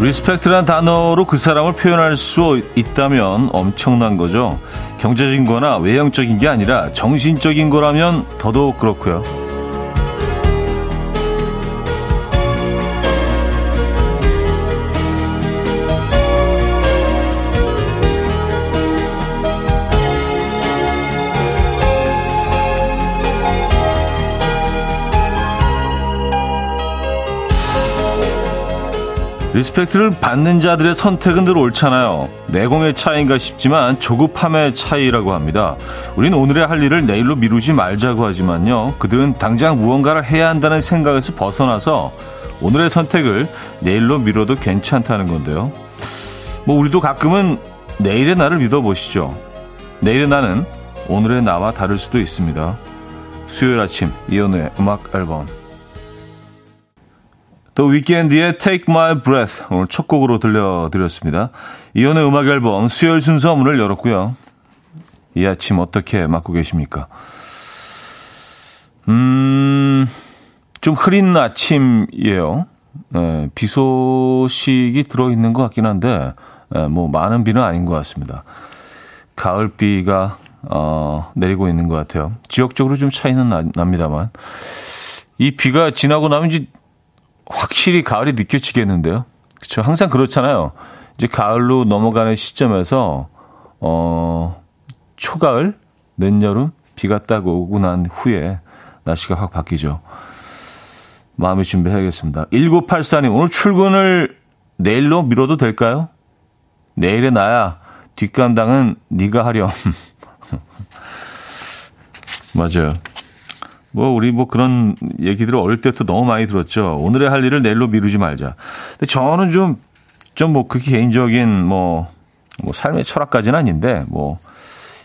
respect란 단어로 그 사람을 표현할 수 있다면 엄청난 거죠. 경제적인 거나 외형적인 게 아니라 정신적인 거라면 더더욱 그렇고요. respect를 받는 자들의 선택은 늘 옳잖아요. 내공의 차이인가 싶지만 조급함의 차이라고 합니다. 우리는 오늘의 할 일을 내일로 미루지 말자고 하지만요. 그들은 당장 무언가를 해야 한다는 생각에서 벗어나서 오늘의 선택을 내일로 미뤄도 괜찮다는 건데요. 뭐 우리도 가끔은 내일의 나를 믿어보시죠. 내일의 나는 오늘의 나와 다를 수도 있습니다. 수요일 아침 이현우의 음악 앨범 더 위켄드의 Take My Breath 오늘 첫 곡으로 들려드렸습니다. 이연의 음악 앨범 수요일 순서 문을 열었고요. 이 아침 어떻게 맞고 계십니까? 음, 좀 흐린 아침이에요. 네, 비 소식이 들어있는 것 같긴 한데, 네, 뭐, 많은 비는 아닌 것 같습니다. 가을비가, 어, 내리고 있는 것 같아요. 지역적으로 좀 차이는 나, 납니다만. 이 비가 지나고 나면 이제 확실히 가을이 느껴지겠는데요. 그렇죠. 항상 그렇잖아요. 이제 가을로 넘어가는 시점에서 어 초가을, 늦여름 비가 딱 오고 난 후에 날씨가 확 바뀌죠. 마음의 준비해야겠습니다. 1984님, 오늘 출근을 내일로 미뤄도 될까요? 내일에 나야 뒷감당은 네가 하렴. 맞아요. 뭐 우리 뭐 그런 얘기들을 어릴 때부터 너무 많이 들었죠. 오늘의 할 일을 내일로 미루지 말자. 근데 저는 좀 좀 뭐 그게 개인적인 뭐, 뭐 삶의 철학까지는 아닌데 뭐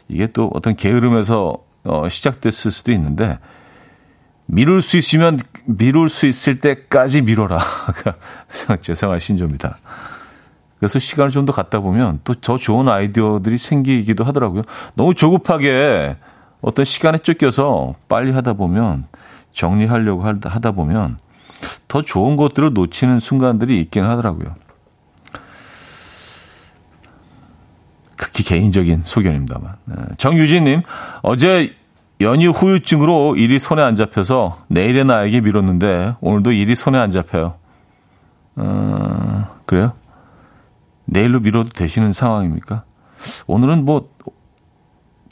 이게 또 어떤 게으름에서 어 시작됐을 수도 있는데 미룰 수 있으면 미룰 수 있을 때까지 미뤄라. 제 생활 신조입니다. 그래서 시간을 좀 더 갖다 보면 또 더 좋은 아이디어들이 생기기도 하더라고요. 너무 조급하게 어떤 시간에 쫓겨서 빨리 하다 보면 정리하려고 하다 보면 더 좋은 것들을 놓치는 순간들이 있기는 하더라고요. 극히 개인적인 소견입니다만. 네. 정유진님, 어제 연휴 후유증으로 일이 손에 안 잡혀서 내일의 나에게 미뤘는데 오늘도 일이 손에 안 잡혀요. 어, 그래요? 내일로 미뤄도 되시는 상황입니까? 오늘은 뭐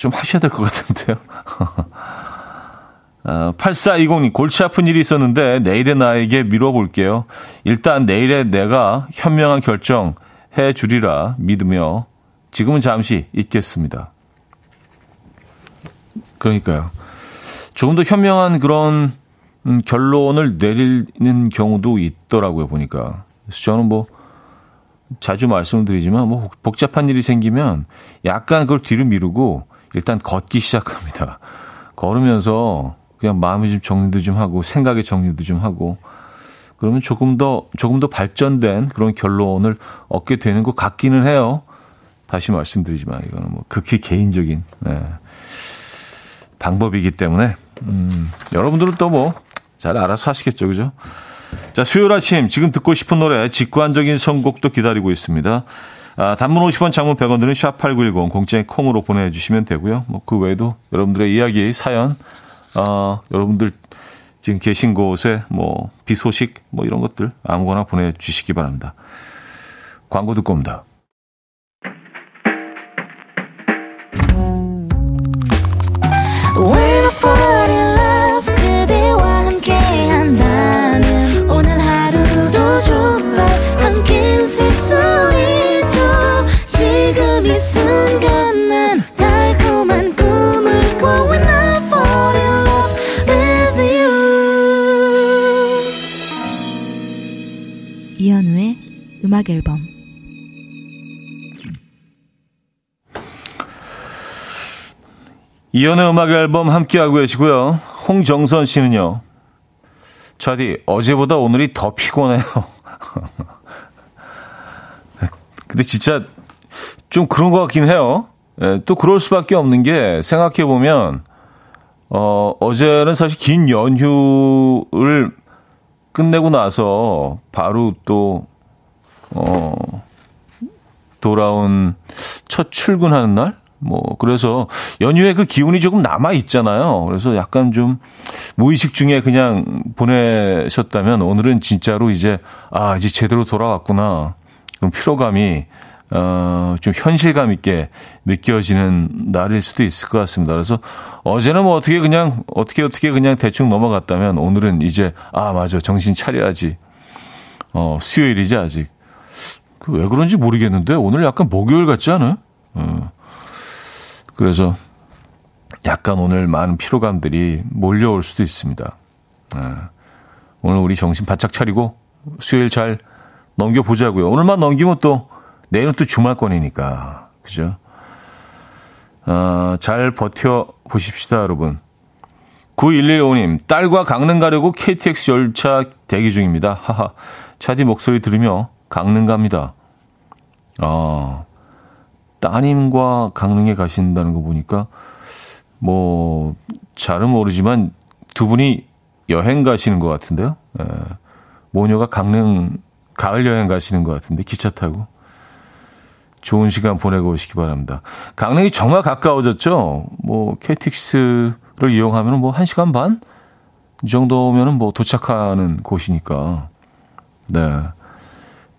좀 하셔야 될 것 같은데요. 어, 8420님, 골치 아픈 일이 있었는데 내일의 나에게 미뤄볼게요. 일단 내일에 내가 현명한 결정 해 주리라 믿으며 지금은 잠시 있겠습니다. 그러니까요. 조금 더 현명한 그런 음, 결론을 내리는 경우도 있더라고요, 보니까. 그래서 저는 뭐, 자주 말씀을 드리지만, 뭐, 복잡한 일이 생기면 약간 그걸 뒤로 미루고 일단 걷기 시작합니다. 걸으면서 그냥 마음이 좀 정리도 좀 하고 생각의 정리도 좀 하고 그러면 조금 더 조금 더 발전된 그런 결론을 얻게 되는 것 같기는 해요. 다시 말씀드리지만 이거는 뭐 극히 개인적인 네, 방법이기 때문에 음, 여러분들은 또 뭐 잘 알아서 하시겠죠, 그죠? 자, 수요일 아침 지금 듣고 싶은 노래 직관적인 선곡도 기다리고 있습니다. 아, 단문 50원, 장문 100원 드는 샵8910 공짜인 콩으로 보내주시면 되고요. 뭐 그 외에도 여러분들의 이야기, 사연, 어, 여러분들 지금 계신 곳에 뭐 비소식 뭐 이런 것들 아무거나 보내주시기 바랍니다. 광고 듣고 옵니다. 음악 앨범 이연의 음악 앨범 함께하고 계시고요. 홍정선 씨는요. 차디, 어제보다 오늘이 더 피곤해요. 근데 진짜 좀 그런 것 같긴 해요. 예, 또 그럴 수밖에 없는 게 생각해 보면, 어, 어제는 사실 긴 연휴를 끝내고 나서 바로 또 어, 돌아온 첫 출근하는 날? 뭐, 그래서 연휴에 그 기운이 조금 남아 있잖아요. 그래서 약간 좀 무의식 중에 그냥 보내셨다면 오늘은 진짜로 이제, 아, 이제 제대로 돌아왔구나. 그럼 피로감이, 어, 좀 현실감 있게 느껴지는 날일 수도 있을 것 같습니다. 그래서 어제는 뭐 어떻게 그냥, 어떻게 어떻게 그냥 대충 넘어갔다면 오늘은 이제, 아, 맞아. 정신 차려야지. 어, 수요일이지, 아직. 그 왜 그런지 모르겠는데 오늘 약간 목요일 같지 않아요? 어. 그래서 약간 오늘 많은 피로감들이 몰려올 수도 있습니다. 아, 오늘 우리 정신 바짝 차리고 수요일 잘 넘겨보자고요. 오늘만 넘기면 또 내일은 또 주말권이니까. 그죠? 아, 잘 버텨 보십시다, 여러분. 9115님, 딸과 강릉 가려고 KTX 열차 대기 중입니다. 하하. 차디 목소리 들으며 강릉 갑니다. 아, 따님과 강릉에 가신다는 거 보니까 뭐 잘은 모르지만 두 분이 여행 가시는 것 같은데요. 에, 예. 모녀가 강릉 가을 여행 가시는 것 같은데 기차 타고 좋은 시간 보내고 오시기 바랍니다. 강릉이 정말 가까워졌죠. 뭐 KTX를 이용하면 뭐 1시간 반? 이 정도면은 뭐 도착하는 곳이니까. 네.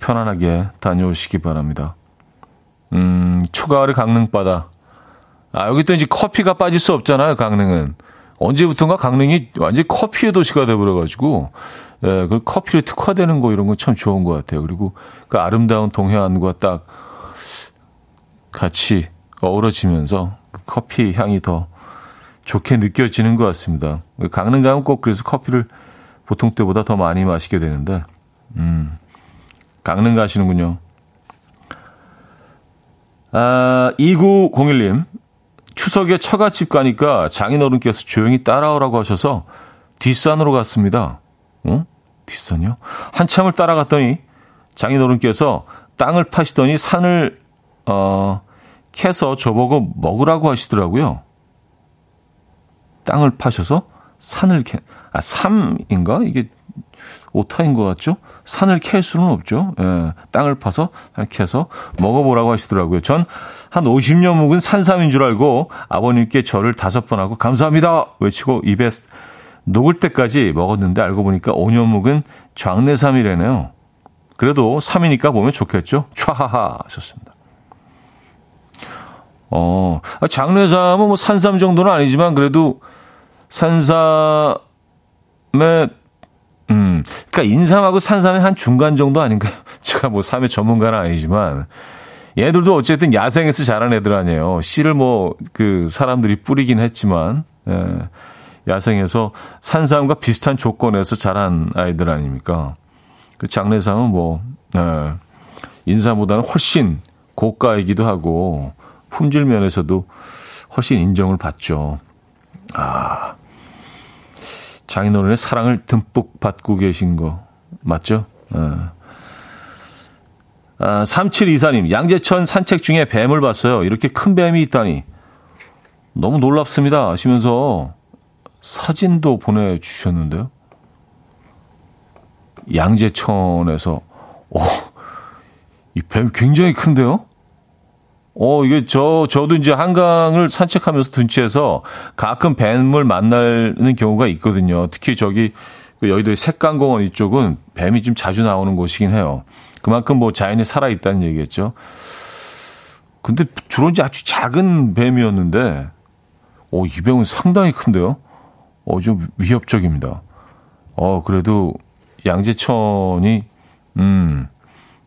편안하게 다녀오시기 바랍니다. 음, 초가을의 강릉바다. 아, 여기 또 이제 커피가 빠질 수 없잖아요, 강릉은. 언제부턴가 강릉이 완전히 커피의 도시가 돼버려가지고, 예, 그 커피를 특화되는 거 이런 건참 좋은 것 같아요. 그리고 그 아름다운 동해안과 딱 같이 어우러지면서 그 커피 향이 더 좋게 느껴지는 것 같습니다. 강릉 가면 꼭 그래서 커피를 보통 때보다 더 많이 마시게 되는데, 음, 강릉 가시는군요. 아, 2901님. 추석에 처갓집 가니까 장인어른께서 조용히 따라오라고 하셔서 뒷산으로 갔습니다. 어? 뒷산이요? 한참을 따라갔더니 장인어른께서 땅을 파시더니 산을 어, 캐서 저보고 먹으라고 하시더라고요. 땅을 파셔서 산을 캐, 아, 삼인가? 이게 오타인 것 같죠? 산을 캘 수는 없죠. 예, 땅을 파서 산을 캐서 먹어보라고 하시더라고요. 전 한 50년 묵은 산삼인 줄 알고 아버님께 절을 다섯 번 하고 감사합니다 외치고 입에 녹을 때까지 먹었는데 알고 보니까 5년 묵은 장내삼이래네요. 그래도 3이니까 보면 좋겠죠? 촤하하 하셨습니다. 어, 아, 장례삼은 뭐 산삼 정도는 아니지만 그래도 산삼의 음, 그러니까 인삼하고 산삼의 한 중간 정도 아닌가요? 제가 뭐 삼의 전문가는 아니지만 얘들도 어쨌든 야생에서 자란 애들 아니에요. 씨를 뭐 그 사람들이 뿌리긴 했지만 예, 야생에서 산삼과 비슷한 조건에서 자란 아이들 아닙니까? 그 장례삼은 뭐 예, 인삼보다는 훨씬 고가이기도 하고 품질 면에서도 훨씬 인정을 받죠. 아, 장인어른의 사랑을 듬뿍 받고 계신 거 맞죠? 어. 아, 3724님, 양재천 산책 중에 뱀을 봤어요. 이렇게 큰 뱀이 있다니. 너무 놀랍습니다. 하시면서 사진도 보내주셨는데요. 양재천에서, 어, 이뱀 굉장히 큰데요? 어, 이게 저, 저도 이제 한강을 산책하면서 둔치해서 가끔 뱀을 만나는 경우가 있거든요. 특히 저기 그 여의도의 색강공원 이쪽은 뱀이 좀 자주 나오는 곳이긴 해요. 그만큼 뭐 자연이 살아있다는 얘기겠죠. 근데 주로 이제 아주 작은 뱀이었는데, 어, 이 뱀은 상당히 큰데요? 어, 좀 위협적입니다. 어, 그래도 양재천이, 음,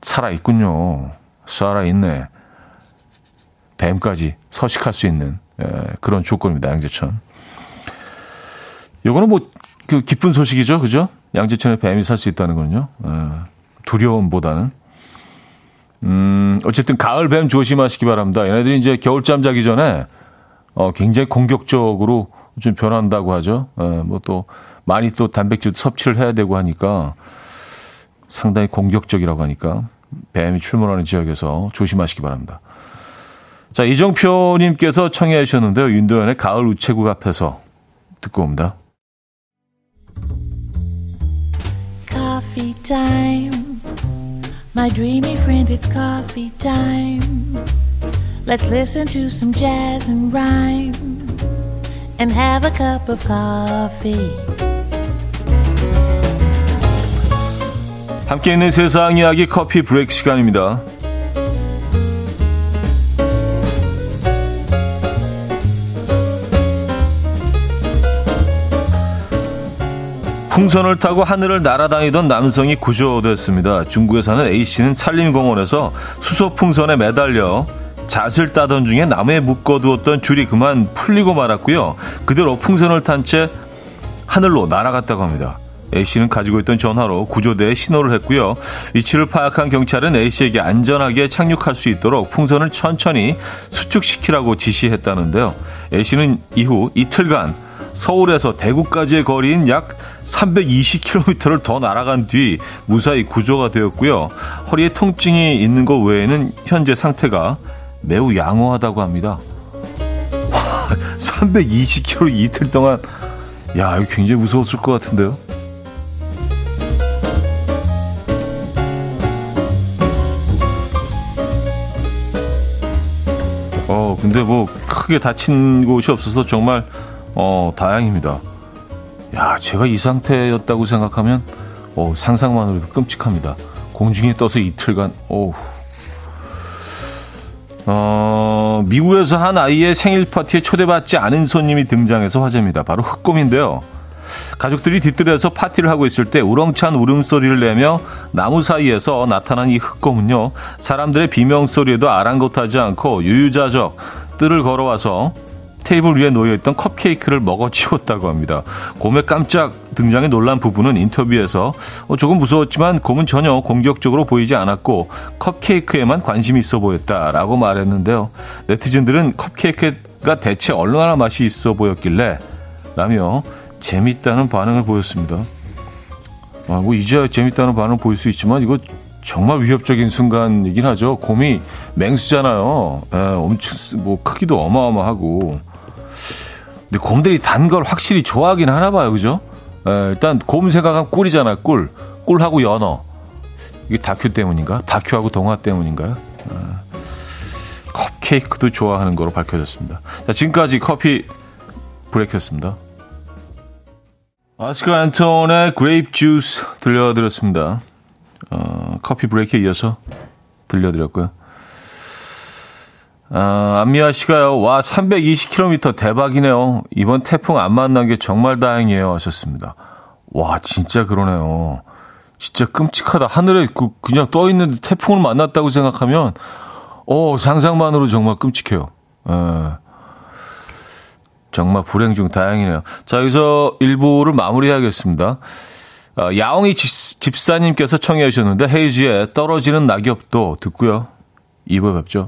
살아있군요. 살아있네. 뱀까지 서식할 수 있는 그런 조건입니다. 양재천. 요거는 뭐 그 기쁜 소식이죠, 그죠? 양재천에 뱀이 살 수 있다는 예, 두려움보다는. 음, 어쨌든 가을 뱀 조심하시기 바랍니다. 얘네들이 이제 겨울잠 자기 전에 어, 굉장히 공격적으로 좀 변한다고 하죠. 에, 예, 뭐또 많이 또 단백질 섭취를 해야 되고 하니까 상당히 공격적이라고 하니까 뱀이 출몰하는 지역에서 조심하시기 바랍니다. 자, 이정표님께서 청해 주셨는데요. 윤도현의 가을 우체국 앞에서 듣고 옵니다. Coffee time. My dreamy friend, it's coffee time. Let's listen to some jazz and rhyme and have a cup of coffee. 함께 있는 세상 이야기 커피 브레이크 시간입니다. 풍선을 타고 하늘을 날아다니던 남성이 구조됐습니다. 중국에 사는 A씨는 산림공원에서 수소 풍선에 매달려 잣을 따던 중에 나무에 묶어두었던 줄이 그만 풀리고 말았고요. 그대로 풍선을 탄 채 하늘로 날아갔다고 합니다. A씨는 가지고 있던 전화로 구조대에 신호를 했고요. 위치를 파악한 경찰은 A씨에게 안전하게 착륙할 수 있도록 풍선을 천천히 수축시키라고 지시했다는데요. A씨는 이후 이틀간 서울에서 대구까지의 거리인 약 320km를 더 날아간 뒤 무사히 구조가 되었고요. 허리에 통증이 있는 것 외에는 현재 상태가 매우 양호하다고 합니다. 320km 이틀 동안 야, 이거 굉장히 무서웠을 것 같은데요. 어, 근데 뭐 크게 다친 곳이 없어서 정말 어, 다행입니다. 야, 제가 이 상태였다고 생각하면 어, 상상만으로도 끔찍합니다. 공중에 떠서 이틀간 오. 어, 미국에서 한 아이의 생일 파티에 초대받지 않은 손님이 등장해서 화제입니다. 바로 흑곰인데요. 가족들이 뒤뜰에서 파티를 하고 있을 때 우렁찬 울음소리를 내며 나무 사이에서 나타난 이 흑곰은요. 사람들의 비명소리에도 아랑곳하지 않고 유유자적 뜰을 걸어와서 테이블 위에 놓여있던 컵케이크를 먹어치웠다고 합니다. 곰의 깜짝 등장에 놀란 부부는 인터뷰에서 어, 조금 무서웠지만 곰은 전혀 공격적으로 보이지 않았고 컵케이크에만 관심이 있어 보였다라고 말했는데요. 네티즌들은 컵케이크가 대체 얼마나 맛이 있어 보였길래 라며 재밌다는 반응을 보였습니다. 아, 뭐 이제 재밌다는 반응을 보일 수 있지만 이거 정말 위협적인 순간이긴 하죠. 곰이 맹수잖아요. 에, 예, 엄청 뭐 크기도 어마어마하고 근데 곰들이 단 걸 확실히 좋아하긴 하나 봐요. 그죠? 에, 예, 일단 곰 생각하면 꿀이잖아. 꿀. 꿀하고 연어. 이게 다큐 때문인가? 다큐하고 동화 때문인가요? 에, 컵케이크도 좋아하는 거로 밝혀졌습니다. 자, 지금까지 커피 break였습니다. 오스카 앤톤의 Grape Juice 들려드렸습니다. 어, coffee break에 이어서 들려드렸고요. 아, 안미아 씨가요, 와, 320km 대박이네요. 이번 태풍 안 만난 게 정말 다행이에요. 하셨습니다. 와, 진짜 그러네요. 진짜 끔찍하다. 하늘에 그, 그냥 떠 있는데 태풍을 만났다고 생각하면, 어, 상상만으로 정말 끔찍해요. 에. 예. 정말 불행 중 다행이네요. 자, 여기서 1부를 마무리하겠습니다. 어, 야옹이 집사님께서 청해 주셨는데 헤이즈의 떨어지는 낙엽도 듣고요. 2부에 뵙죠.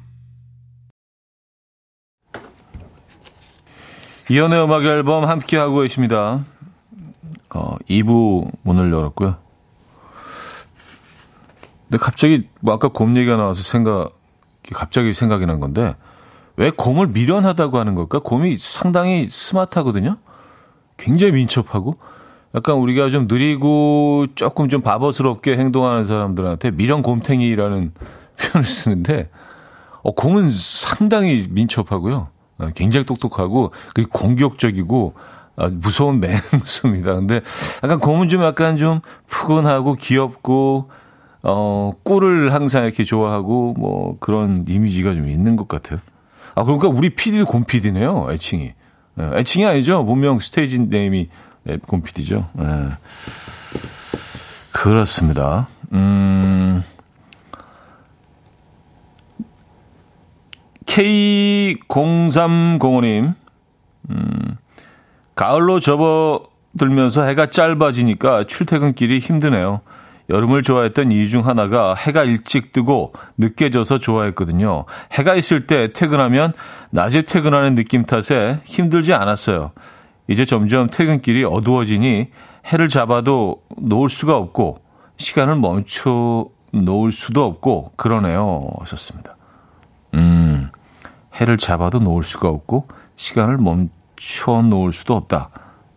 이현우의 음악 앨범 함께 하고 계십니다. 어, 2부 문을 열었고요. 근데 갑자기 뭐 아까 곰 얘기가 나와서 생각 갑자기 생각이 난 건데 왜 곰을 미련하다고 하는 걸까? 곰이 상당히 스마트하거든요. 굉장히 민첩하고 약간 우리가 좀 느리고 조금 좀 바보스럽게 행동하는 사람들한테 미련 곰탱이라는 표현을 쓰는데 어, 곰은 상당히 민첩하고요. 어, 굉장히 똑똑하고 그리고 공격적이고 어, 무서운 맹수입니다. 근데 약간 곰은 좀 약간 좀 푸근하고 귀엽고 어, 꿀을 항상 이렇게 좋아하고 뭐 그런 이미지가 좀 있는 것 같아요. 아, 그러니까 우리 PD도 곰 PD네요. 애칭이. 네, 애칭이 아니죠. 본명 스테이지 네임이 곰 PD죠. 네. 그렇습니다. 음. K0305님, 음, 가을로 접어들면서 해가 짧아지니까 출퇴근길이 힘드네요. 여름을 좋아했던 이유 중 하나가 해가 일찍 뜨고 늦게 져서 좋아했거든요. 해가 있을 때 퇴근하면 낮에 퇴근하는 느낌 탓에 힘들지 않았어요. 이제 점점 퇴근길이 어두워지니 해를 잡아도 놓을 수가 없고 시간을 멈춰 놓을 수도 없고 그러네요. 하셨습니다. 음, 해를 잡아도 놓을 수가 없고 시간을 멈춰 놓을 수도 없다.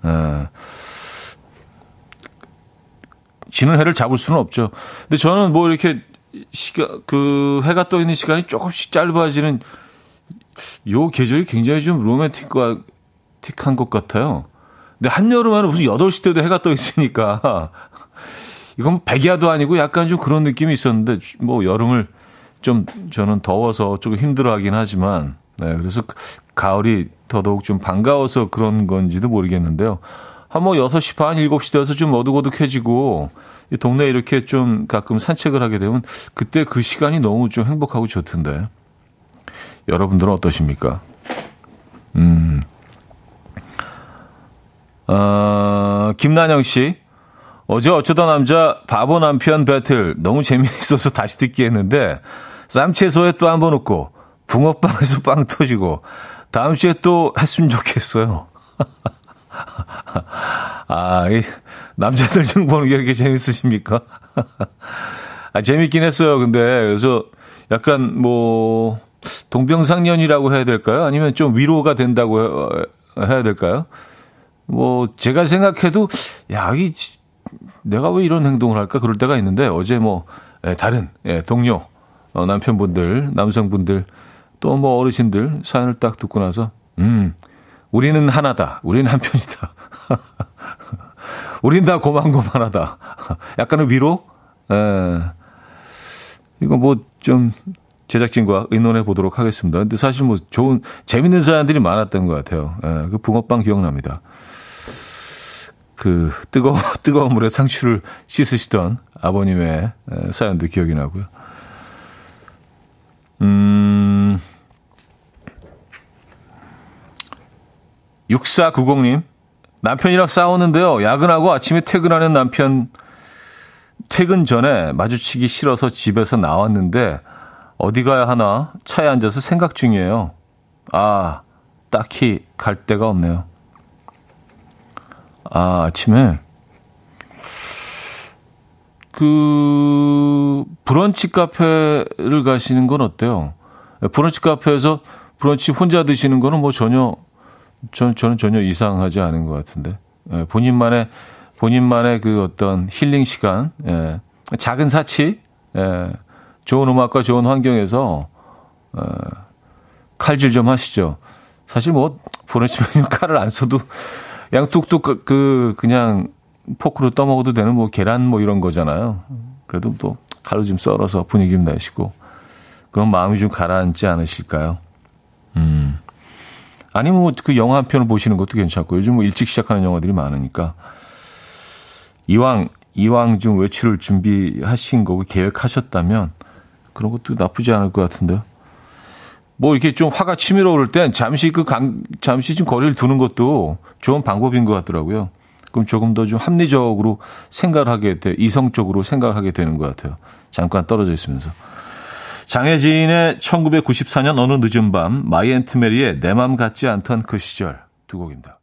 에. 지는 해를 잡을 수는 없죠. 근데 저는 뭐 이렇게 시간 그 해가 떠 있는 시간이 조금씩 짧아지는 요 계절이 굉장히 좀 로맨틱과 틱한 것 같아요. 근데 한여름에는 무슨 8시 때도 해가 떠 있으니까 이건 백야도 아니고 약간 좀 그런 느낌이 있었는데 뭐 여름을 좀 저는 더워서 조금 힘들어하긴 하지만 네, 그래서 가을이 더더욱 좀 반가워서 그런 건지도 모르겠는데요. 한뭐 6시 반, 7시 되어서 좀 어둑어둑해지고 이 동네에 이렇게 좀 가끔 산책을 하게 되면 그때 그 시간이 너무 좀 행복하고 좋던데. 여러분들은 어떠십니까? 음. 어, 김난영 씨. 어제 어쩌다 남자 바보 남편 배틀 너무 재미있어서 다시 듣기 했는데 쌈채소에 또 한 번 웃고 붕어빵에서 빵 터지고 다음 주에 또 했으면 좋겠어요. 아, 이 남자들 중 보는 게 이렇게 재밌으십니까? 아, 재밌긴 했어요. 근데 그래서 약간 뭐 동병상련이라고 해야 될까요? 아니면 좀 위로가 된다고 해야 될까요? 뭐 제가 생각해도 야, 이 내가 왜 이런 행동을 할까 그럴 때가 있는데 어제 뭐 예, 다른 예, 동료 어, 남편분들, 남성분들 또 뭐 어르신들 사연을 딱 듣고 나서 음. 우리는 하나다. 우리는 한편이다. 우린 다 고만고만하다. 약간의 위로? 에, 예. 이거 뭐 좀 제작진과 의논해 보도록 하겠습니다. 근데 사실 뭐 좋은, 재밌는 사연들이 많았던 것 같아요. 에, 예, 그 붕어빵 기억납니다. 그 뜨거워, 뜨거운 물에 상추를 씻으시던 아버님의 사연도 기억이 나고요. 음, 6490님, 남편이랑 싸웠는데요. 야근하고 아침에 퇴근하는 남편 퇴근 전에 마주치기 싫어서 집에서 나왔는데 어디 가야 하나 차에 앉아서 생각 중이에요. 아, 딱히 갈 데가 없네요. 아, 아침에 그 브런치 카페를 가시는 건 어때요? 브런치 카페에서 브런치 혼자 드시는 거는 뭐 전혀 전, 저는 전혀 이상하지 않은 것 같은데. 예, 본인만의, 본인만의 그 어떤 힐링 시간, 예, 작은 사치, 예, 좋은 음악과 좋은 환경에서, 어, 칼질 좀 하시죠. 사실 뭐, 보내시면 칼을 안 써도, 그냥 뚝뚝 그, 그, 그냥 포크로 떠먹어도 되는 뭐 계란 뭐 이런 거잖아요. 그래도 또 칼로 좀 썰어서 분위기 좀 내시고, 그런 마음이 좀 가라앉지 않으실까요? 음. 아니면 뭐 그 영화 한 편을 보시는 것도 괜찮고 요즘 뭐 일찍 시작하는 영화들이 많으니까 이왕 이왕 좀 외출을 준비하신 거고 계획하셨다면 그런 것도 나쁘지 않을 것 같은데요. 뭐 이렇게 좀 화가 치밀어 오를 땐 잠시 그 강, 잠시 좀 거리를 두는 것도 좋은 방법인 것 같더라고요. 그럼 조금 더 좀 합리적으로 생각을 하게 돼, 이성적으로 생각을 하게 되는 것 같아요. 잠깐 떨어져 있으면서. 장혜진의 1994년 어느 늦은 밤, 마이 앤트 메리의 내 맘 같지 않던 그 시절 두 곡입니다.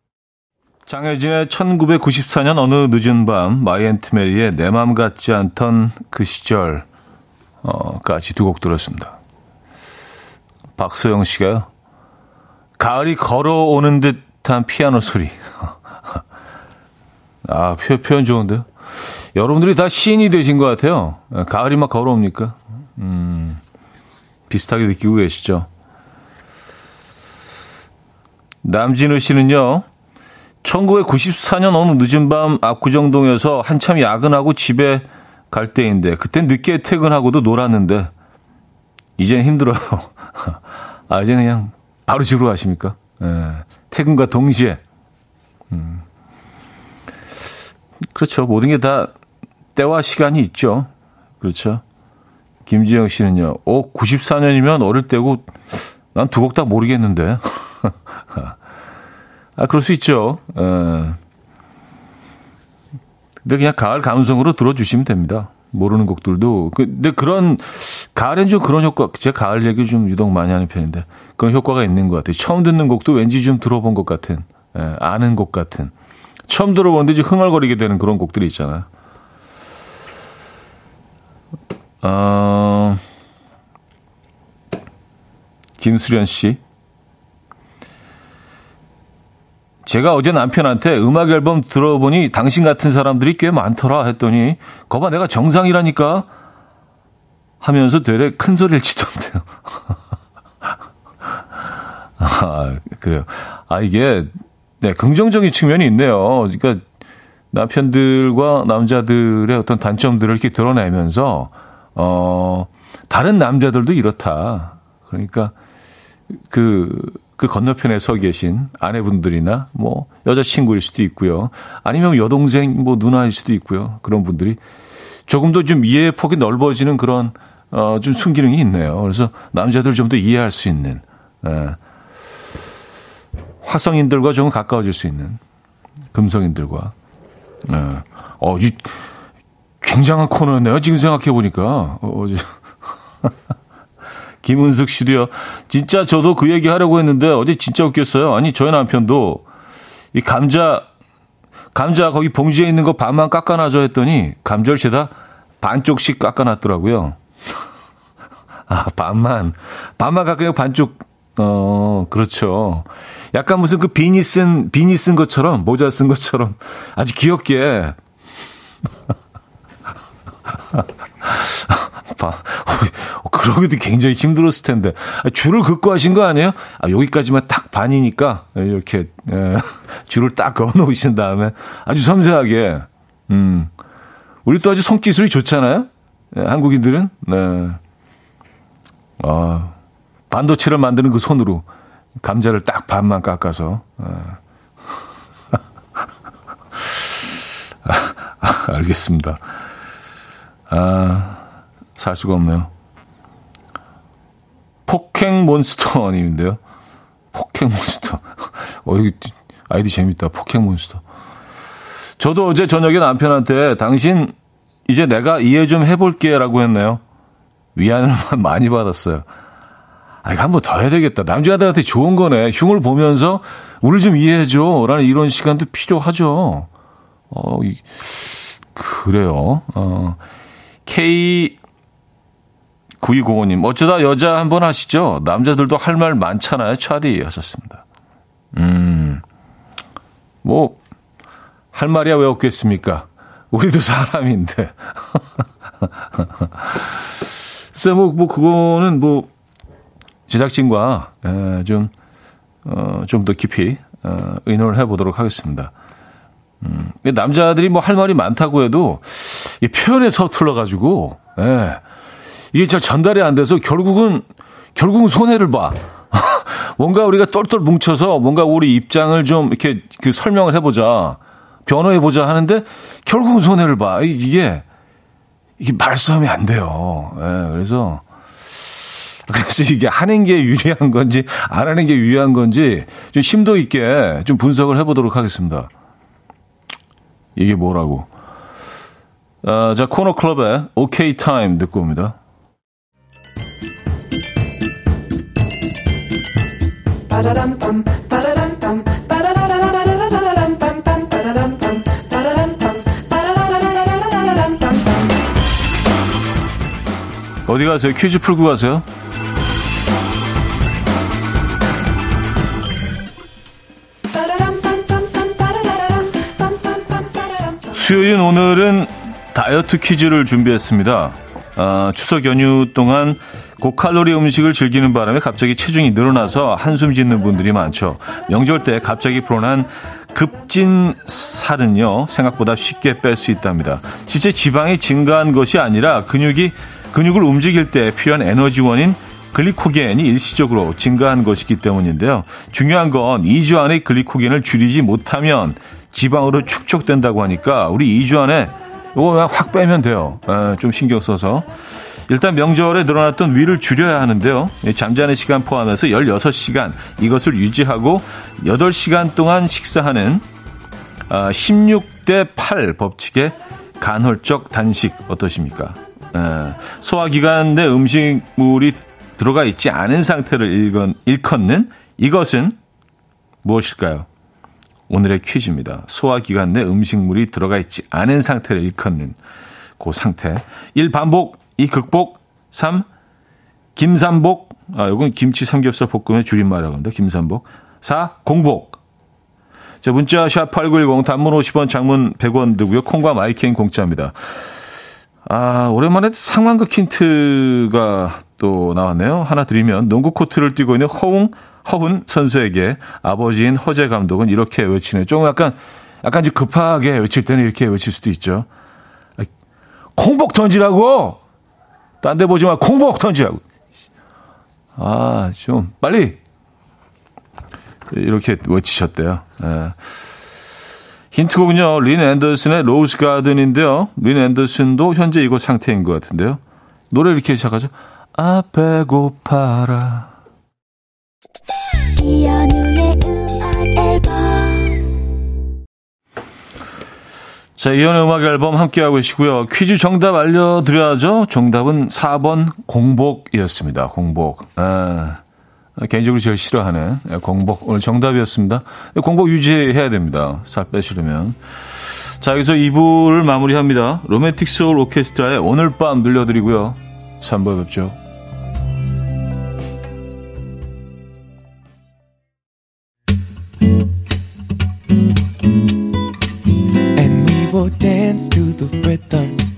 장혜진의 1994년 어느 늦은 밤, 마이 앤트 메리의 내 맘 같지 않던 그 시절 어, 까지 두 곡 들었습니다. 박소영 씨가요. 가을이 걸어오는 듯한 피아노 소리. 아, 표현 좋은데요? 여러분들이 다 시인이 되신 것 같아요. 가을이 막 걸어옵니까? 음. 비슷하게 느끼고 계시죠? 남진우 씨는요, 1994년 어느 늦은 밤 압구정동에서 한참 야근하고 집에 갈 때인데, 그땐 늦게 퇴근하고도 놀았는데, 이젠 힘들어요. 아, 이제 그냥 바로 집으로 가십니까? 예, 퇴근과 동시에. 음. 그렇죠. 모든 게 다 때와 시간이 있죠. 그렇죠. 김지영 씨는요, 어, 94년이면 어릴 때고, 난 두 곡 다 모르겠는데. 아, 그럴 수 있죠. 에. 예. 근데 그냥 가을 감성으로 들어주시면 됩니다. 모르는 곡들도 그, 근데 그런 가을엔 좀 그런 효과 제가 가을 얘기 좀 유독 많이 하는 편인데 그런 효과가 있는 것 같아요. 처음 듣는 곡도 왠지 좀 들어본 것 같은 예, 아는 곡 같은 처음 들어보는데 이제 흥얼거리게 되는 그런 곡들이 있잖아요. 어, 김수련 씨. 제가 어제 남편한테 음악 앨범 들어보니 당신 같은 사람들이 꽤 많더라 했더니 거봐 내가 정상이라니까 하면서 되레 큰 소리를 치던데요. 아, 그래요. 아, 이게, 네, 긍정적인 측면이 있네요. 그러니까 남편들과 남자들의 어떤 단점들을 이렇게 드러내면서, 어, 다른 남자들도 이렇다. 그러니까 그, 그 건너편에 서 계신 아내분들이나 뭐 여자친구일 수도 있고요. 아니면 여동생 뭐 누나일 수도 있고요. 그런 분들이 조금 더 좀 이해의 폭이 넓어지는 그런 어, 좀 순기능이 있네요. 그래서 남자들 좀 더 이해할 수 있는, 예. 화성인들과 좀 가까워질 수 있는 금성인들과. 예. 어, 이 굉장한 코너였네요. 지금 생각해 보니까. 어, 어제. 김은숙 씨도요. 진짜 저도 그 얘기 하려고 했는데 어제 진짜 웃겼어요. 아니 저희 남편도 이 감자 감자 거기 봉지에 있는 거 반만 깎아놔줘 했더니 감자를 죄다 반쪽씩 깎아놨더라고요. 아 반만 반만 깎으면 반쪽 어 그렇죠. 약간 무슨 그 비니 쓴 비니 쓴 것처럼 모자 쓴 것처럼 아주 귀엽게 봐. 그러기도 굉장히 힘들었을 텐데. 줄을 긋고 하신 거 아니에요? 아, 여기까지만 딱 반이니까 이렇게 에, 줄을 딱 그어 놓으신 다음에 아주 섬세하게. 음. 우리 또 아주 손기술이 좋잖아요. 에, 한국인들은. 네. 아, 반도체를 만드는 그 손으로 감자를 딱 반만 깎아서. 아, 알겠습니다. 아, 살 수가 없네요. 폭행 몬스터님인데요. 폭행 몬스터. 어, 여기 아이디 재밌다. 폭행 몬스터. 저도 어제 저녁에 남편한테 당신 이제 내가 이해 좀 해볼게 라고 했네요. 위안을 많이 받았어요. 아, 이거 한번 더 해야 되겠다. 남자들한테 좋은 거네. 흉을 보면서 우리 좀 이해해줘. 라는 이런 시간도 필요하죠. 어, 그래요. 어, K 9205님, 어쩌다 여자 한번 하시죠? 남자들도 할 말 많잖아요. 차디 하셨습니다. 음, 뭐, 할 말이야 왜 없겠습니까? 우리도 사람인데. 글쎄, 뭐, 뭐, 그거는 뭐, 제작진과, 에, 좀, 어, 좀 더 깊이, 어, 의논을 해보도록 하겠습니다. 음, 남자들이 뭐 할 말이 많다고 해도, 이 표현에 서툴러가지고, 예. 이게 잘 전달이 안 돼서 결국은, 결국은 손해를 봐. 뭔가 우리가 똘똘 뭉쳐서 뭔가 우리 입장을 좀 이렇게 그 설명을 해보자. 변호해보자 하는데 결국은 손해를 봐. 이게, 이게 말싸움이 안 돼요. 예, 그래서, 그래서 이게 하는 게 유리한 건지 안 하는 게 유리한 건지 좀 심도 있게 좀 분석을 해보도록 하겠습니다. 이게 뭐라고. 어, 자, 코너 클럽의 OK 타임 듣고 옵니다. 어디 가세요? 퀴즈 풀고 가세요? 수요일인 오늘은 다이어트 퀴즈를 준비했습니다. 아, 추석 연휴 동안 고칼로리 음식을 즐기는 바람에 갑자기 체중이 늘어나서 한숨 짓는 분들이 많죠. 명절 때 갑자기 불어난 급진 살은요, 생각보다 쉽게 뺄 수 있답니다. 실제 지방이 증가한 것이 아니라 근육이, 근육을 움직일 때 필요한 에너지원인 글리코겐이 일시적으로 증가한 것이기 때문인데요. 중요한 건 2주 안에 글리코겐을 줄이지 못하면 지방으로 축적된다고 하니까 우리 2주 안에 이거 확 빼면 돼요. 에, 좀 신경 써서. 일단 명절에 늘어났던 위를 줄여야 하는데요. 잠자는 시간 포함해서 16시간 이것을 유지하고 8시간 동안 식사하는 16대 아, 8 법칙에 간헐적 단식 어떠십니까? 에, 소화기관 내 음식물이 들어가 있지 않은 상태를 일컫는 이것은 무엇일까요? 오늘의 퀴즈입니다. 소화기관 내 음식물이 들어가 있지 않은 상태를 일컫는 그 상태. 1. 반복, 2. 극복, 3. 김삼복, 아, 이건 김치 삼겹살 볶음의 줄임말이라고 합니다. 김삼복. 4. 공복. 자, 문자 샵8910 단문 50원, 장문 100원 들고요. 콩과 마이케이는 공짜입니다. 아, 오랜만에 상황극 힌트가 또 나왔네요. 하나 드리면 농구 코트를 뛰고 있는 허웅 허훈 선수에게 아버지인 허재 감독은 이렇게 외치는 좀 약간 약간 좀 급하게 외칠 때는 이렇게 외칠 수도 있죠. 공복 던지라고. 딴 데 보지 마. 공복 던지라고. 아, 좀 빨리 이렇게 외치셨대요. 네. 힌트곡은요, 린 앤더슨의 Rose Garden인데요. 린 앤더슨도 현재 이것 상태인 것 같은데요. 노래 이렇게 시작하죠. 아, 배고파라. 이현우의 음악 앨범 자, 이현우의 음악 앨범 함께하고 계시고요. 퀴즈 정답 알려드려야죠. 정답은 4번 공복이었습니다. 공복. 아, 개인적으로 제일 싫어하는 공복. 오늘 정답이었습니다. 공복 유지해야 됩니다. 살 빼시려면. 자, 여기서 2부를 마무리합니다. 로맨틱 소울 오케스트라의 오늘 밤 들려드리고요. 3부에 뵙죠.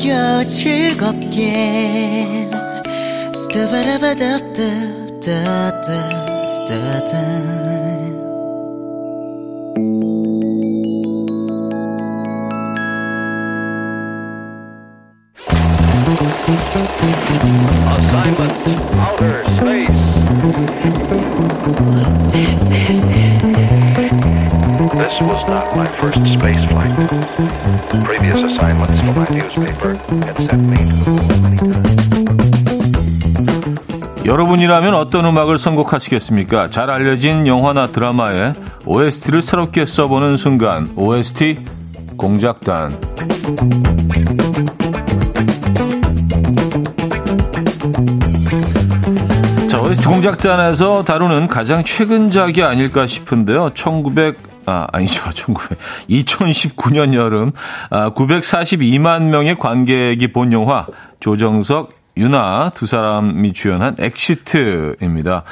들어봐요 즐겁게 Assignment first space flight. Previous assignments for my newspaper had sent me to the moon many times. 여러분이라면 어떤 음악을 선곡하시겠습니까? 잘 알려진 영화나 드라마에 OST를 새롭게 써보는 순간 OST 공작단 OST 공작단에서 다루는 가장 최근작이 아닐까 싶은데요. 1900, 아, 아니죠. 1900, 2019년 여름, 아, 942만 명의 관객이 본 영화, 조정석, 윤아 두 사람이 주연한 엑시트입니다.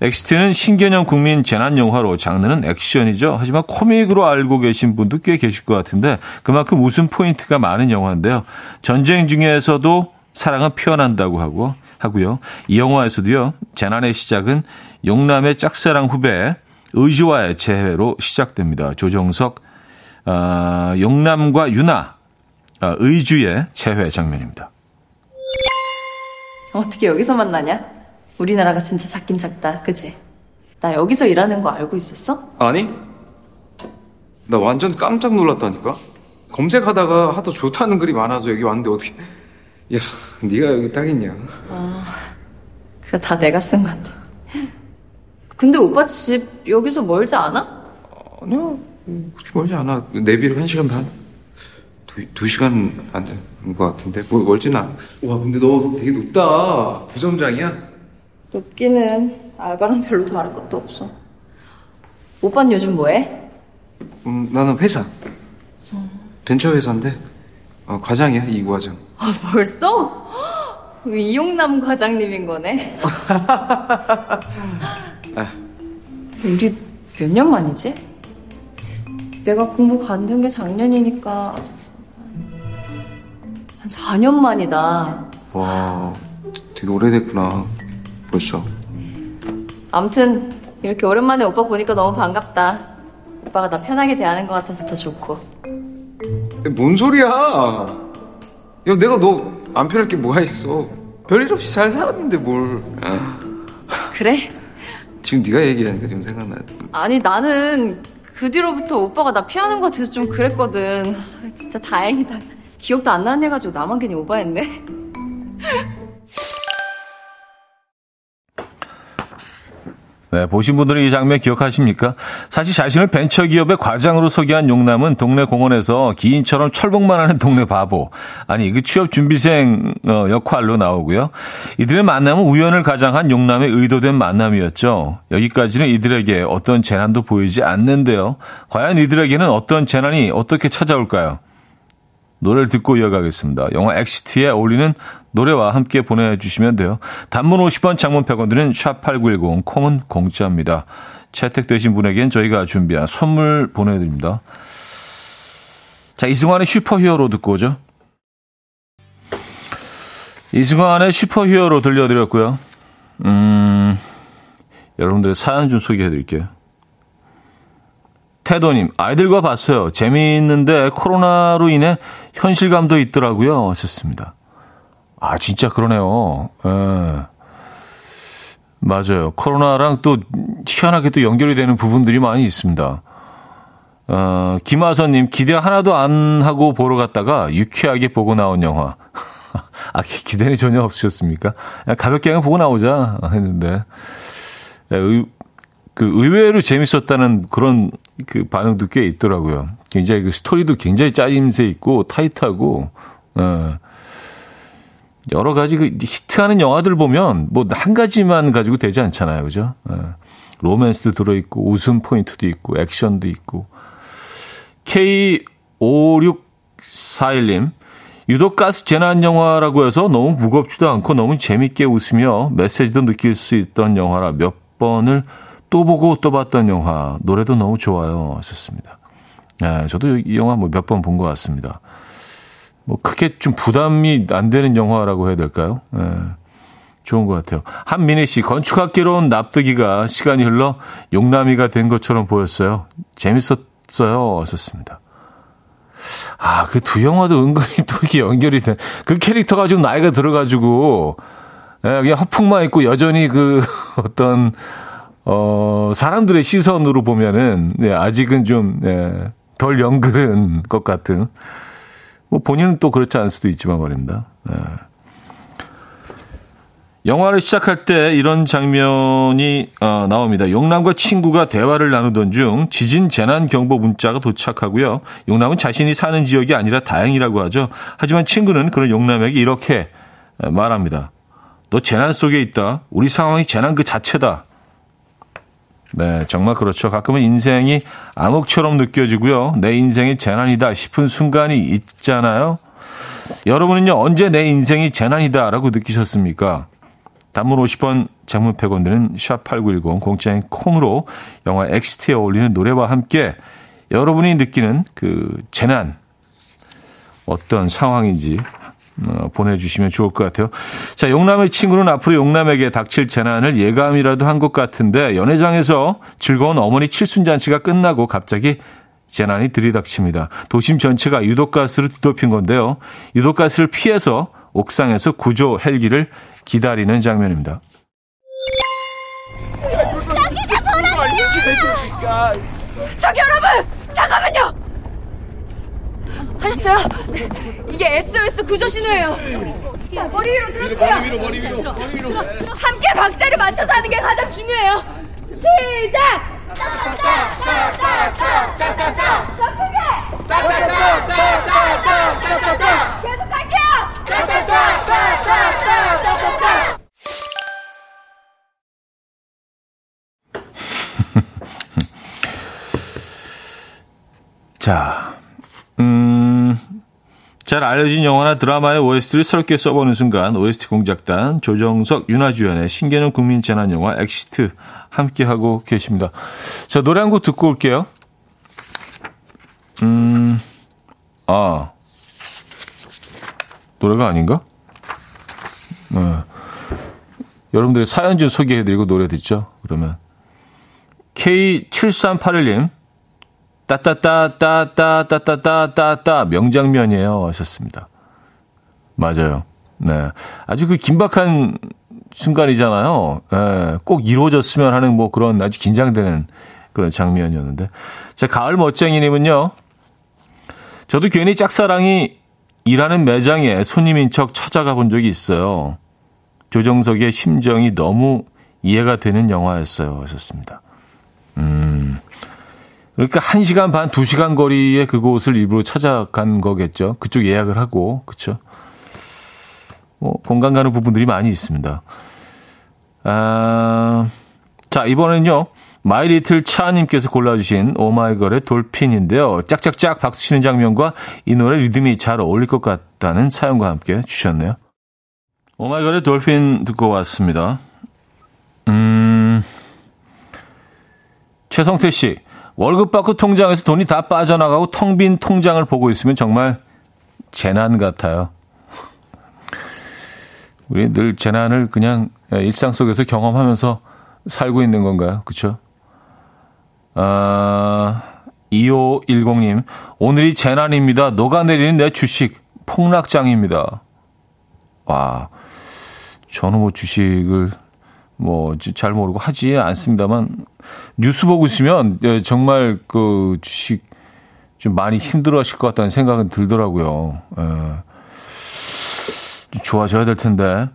엑시트는 신개념 국민 재난 영화로 장르는 액션이죠. 하지만 코믹으로 알고 계신 분도 꽤 계실 것 같은데 그만큼 웃음 포인트가 많은 영화인데요. 전쟁 중에서도 사랑은 피어난다고 하고 하고요. 이 영화에서도요. 재난의 시작은 용남의 짝사랑 후배 의주와의 재회로 시작됩니다. 조정석, 어, 용남과 유나, 어, 의주의 재회 장면입니다. 어떻게 여기서 만나냐? 우리나라가 진짜 작긴 작다, 그치? 나 여기서 일하는 거 알고 있었어? 아니? 나 완전 깜짝 놀랐다니까? 검색하다가 하도 좋다는 글이 많아서 여기 왔는데 어떻게 야 네가 여기 딱 있냐 그거 다 내가 쓴 건데. 근데 오빠 집 여기서 멀지 않아? 아니야 그렇게 멀지 않아 내비로 한 시간 반? 두, 두 시간 안 되는 것 같은데 뭐 멀진 않아 와 근데 너 되게 높다 부점장이야? 높기는 알바랑 별로 다를 것도 없어. 오빠는 요즘 뭐해? 음, 나는 회사 벤처 회사인데 어, 과장이야 이구 과장 아, 벌써? 이용남 과장님인 거네. 우리 몇 년 만이지? 내가 공부 관둔 게 작년이니까 한 4년 만이다. 와 되게 오래됐구나 벌써 암튼 이렇게 오랜만에 오빠 보니까 너무 반갑다. 오빠가 나 편하게 대하는 것 같아서 더 좋고. 뭔 소리야? 야, 내가 너 안 편할 게 뭐가 있어? 별일 없이 잘 살았는데 뭘? 아, 그래? 지금 네가 얘기하니까 지금 생각나. 아니 나는 그 뒤로부터 오빠가 나 피하는 것 같아서 좀 그랬거든. 아, 진짜 다행이다. 기억도 안 나는 일 가지고 나만 괜히 오바했네. 네, 보신 분들은 이 장면 기억하십니까? 사실 자신을 벤처기업의 과장으로 소개한 용남은 동네 공원에서 기인처럼 철봉만 하는 동네 바보. 아니, 그 취업 준비생 어, 역할로 나오고요. 이들의 만남은 우연을 가장한 용남의 의도된 만남이었죠. 여기까지는 이들에게 어떤 재난도 보이지 않는데요. 과연 이들에게는 어떤 재난이 어떻게 찾아올까요? 노래를 듣고 이어가겠습니다. 영화 엑시트에 어울리는 노래와 함께 보내주시면 돼요. 단문 50원, 장문 100원 드는 샵8910, 콩은 공짜입니다. 채택되신 분에겐 저희가 준비한 선물 보내드립니다. 자, 이승환의 슈퍼 히어로 듣고 오죠. 이승환의 슈퍼 히어로 들려드렸고요. 음, 여러분들의 사연 좀 소개해드릴게요. 태도님, 아이들과 봤어요. 재미있는데 코로나로 인해 현실감도 있더라고요. 하셨습니다. 아, 진짜 그러네요. 예. 맞아요. 코로나랑 또 희한하게 또 연결이 되는 부분들이 많이 있습니다. 어, 김하선님, 기대 하나도 안 하고 보러 갔다가 유쾌하게 보고 나온 영화. 아, 기대는 전혀 없으셨습니까? 가볍게 그냥 보고 나오자 했는데. 예, 의, 그 의외로 재밌었다는 그런 그 반응도 꽤 있더라고요. 굉장히 그 스토리도 굉장히 짜임새 있고 타이트하고, 예. 여러 가지 그 히트하는 영화들 보면 뭐 한 가지만 가지고 되지 않잖아요. 그죠? 예. 로맨스도 들어있고, 웃음 포인트도 있고, 액션도 있고. K5641님. 유독 가스 재난 영화라고 해서 너무 무겁지도 않고 너무 재밌게 웃으며 메시지도 느낄 수 있던 영화라 몇 번을 또 보고 또 봤던 영화. 노래도 너무 좋아요. 하셨습니다. 네, 저도 이 영화 뭐 몇 번 본 것 같습니다. 뭐 크게 좀 부담이 안 되는 영화라고 해야 될까요? 네, 좋은 것 같아요. 한민희 씨, 건축학개로 온 납득이가 시간이 흘러 용남이가 된 것처럼 보였어요. 재밌었어요. 하셨습니다. 아, 그 두 영화도 은근히 또 이렇게 연결이 돼. 그 캐릭터가 좀 나이가 들어가지고, 예, 그냥 허풍만 있고 여전히 그 어떤, 어, 사람들의 시선으로 보면은, 네, 아직은 좀, 네, 덜 연그른 것 같은. 뭐 본인은 또 그렇지 않을 수도 있지만 말입니다. 네. 영화를 시작할 때 이런 장면이 어, 나옵니다. 용남과 친구가 대화를 나누던 중 지진 재난 경보 문자가 도착하고요. 용남은 자신이 사는 지역이 아니라 다행이라고 하죠. 하지만 친구는 그런 용남에게 이렇게 말합니다. 너 재난 속에 있다. 우리 상황이 재난 그 자체다. 네, 정말 그렇죠. 가끔은 인생이 암흑처럼 느껴지고요. 내 인생이 재난이다 싶은 순간이 있잖아요. 여러분은요, 언제 내 인생이 재난이다라고 느끼셨습니까? 단문 50원, 장문 100원 드는 샵8910 공짜인 콩으로 영화 엑시트에 어울리는 노래와 함께 여러분이 느끼는 그 재난 어떤 상황인지 어, 보내주시면 좋을 것 같아요. 자, 용남의 친구는 앞으로 용남에게 닥칠 재난을 예감이라도 한 것 같은데 연회장에서 즐거운 어머니 칠순잔치가 끝나고 갑자기 재난이 들이닥칩니다. 도심 전체가 유독가스로 뒤덮인 건데요. 유독가스를 피해서 옥상에서 구조 헬기를 기다리는 장면입니다. 저기 여러분! 잠깐만요! 하셨어요? 네. 이게 SOS 구조 신호예요. 자, 머리 위로 들어주세요. 머리 위로, 머리 위로, 머리 위로. 함께 박자를 맞춰서 하는 게 가장 중요해요. 시작! 더 크게! 계속 할게요! 자, 음, 잘 알려진 영화나 드라마의 OST를 새롭게 써보는 순간 OST 공작단 조정석, 윤아 주연의 신개념 국민 재난 영화 엑시트 함께 하고 계십니다. 자, 노래 한 곡 듣고 올게요. 음, 아, 노래가 아닌가? 네. 여러분들 사연 좀 소개해드리고 노래 듣죠. 그러면 K7381님 따따따따따따따따따 명장면이에요 하셨습니다. 맞아요. 네. 아주 그 긴박한 순간이잖아요. 예, 꼭 이루어졌으면 하는 뭐 그런 아주 긴장되는 그런 장면이었는데. 자, 가을 멋쟁이님은요. 저도 괜히 짝사랑이 일하는 매장에 손님인 척 찾아가 본 적이 있어요. 조정석의 심정이 너무 이해가 되는 영화였어요. 하셨습니다. 음. 그러니까 1시간 반, 2시간 거리의 그곳을 일부러 찾아간 거겠죠. 그쪽 예약을 하고, 그쵸? 뭐, 공간 가는 부분들이 많이 있습니다. 아, 자, 이번엔요. 마이리틀 차님께서 골라주신 오마이걸의 돌핀인데요. 짝짝짝 박수 치는 장면과 이 노래 리듬이 잘 어울릴 것 같다는 사연과 함께 주셨네요. 오마이걸의 돌핀 듣고 왔습니다. 음, 최성태 씨. 월급 받고 통장에서 돈이 다 빠져나가고 텅 빈 통장을 보고 있으면 정말 재난 같아요. 우리 늘 재난을 그냥 일상 속에서 경험하면서 살고 있는 건가요? 그쵸? 아, 2510님, 오늘이 재난입니다. 녹아내리는 내 주식 폭락장입니다. 와, 저는 뭐 주식을 뭐 잘 모르고 하지 않습니다만 뉴스 보고 있으면 예, 정말 그 주식 좀 많이 힘들어하실 것 같다는 생각은 들더라고요. 예. 좋아져야 될 텐데.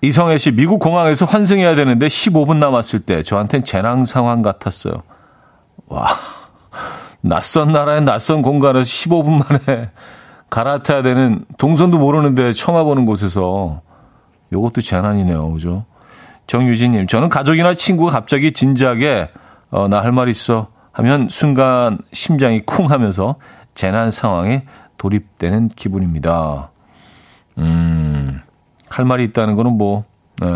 이성애 씨, 미국 공항에서 환승해야 되는데 15분 남았을 때 저한텐 재난 상황 같았어요. 와, 낯선 나라의 낯선 공간에서 15분 만에 갈아타야 되는 동선도 모르는데 처음 와보는 곳에서 요것도 재난이네요. 그죠? 정유진님, 저는 가족이나 친구가 갑자기 진지하게 어, 나 할 말 있어 하면 순간 심장이 쿵 하면서 재난 상황에 돌입되는 기분입니다. 음, 할 말이 있다는 거는 뭐, 에,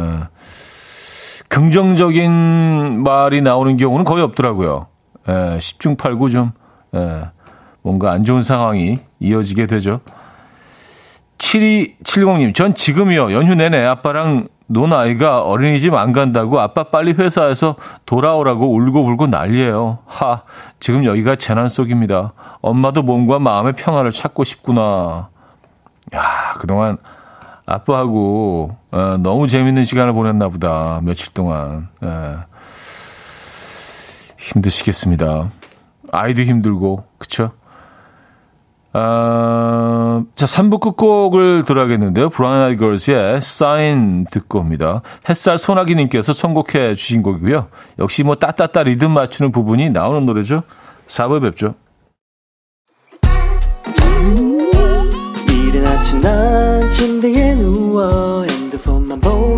긍정적인 말이 나오는 경우는 거의 없더라고요. 에, 10중 8구 좀, 에, 뭔가 안 좋은 상황이 이어지게 되죠. 7270님, 전 지금이요. 연휴 내내 아빠랑 논 아이가 어린이집 안 간다고 아빠 빨리 회사에서 돌아오라고 울고불고 난리예요. 하, 지금 여기가 재난 속입니다. 엄마도 몸과 마음의 평화를 찾고 싶구나. 야, 그동안 아빠하고 어, 너무 재밌는 시간을 보냈나 보다. 며칠 동안. 예. 힘드시겠습니다. 아이도 힘들고, 그쵸? 아, 자, 3부 끝곡을 들어야겠는데요. 브라운 아이 걸스의 사인 듣고 옵니다. 햇살 소나기님께서 선곡해 주신 곡이고요. 역시 뭐 따따따 리듬 맞추는 부분이 나오는 노래죠. 4부에 뵙죠. 이른 아침 난 침대에 누워 핸드폰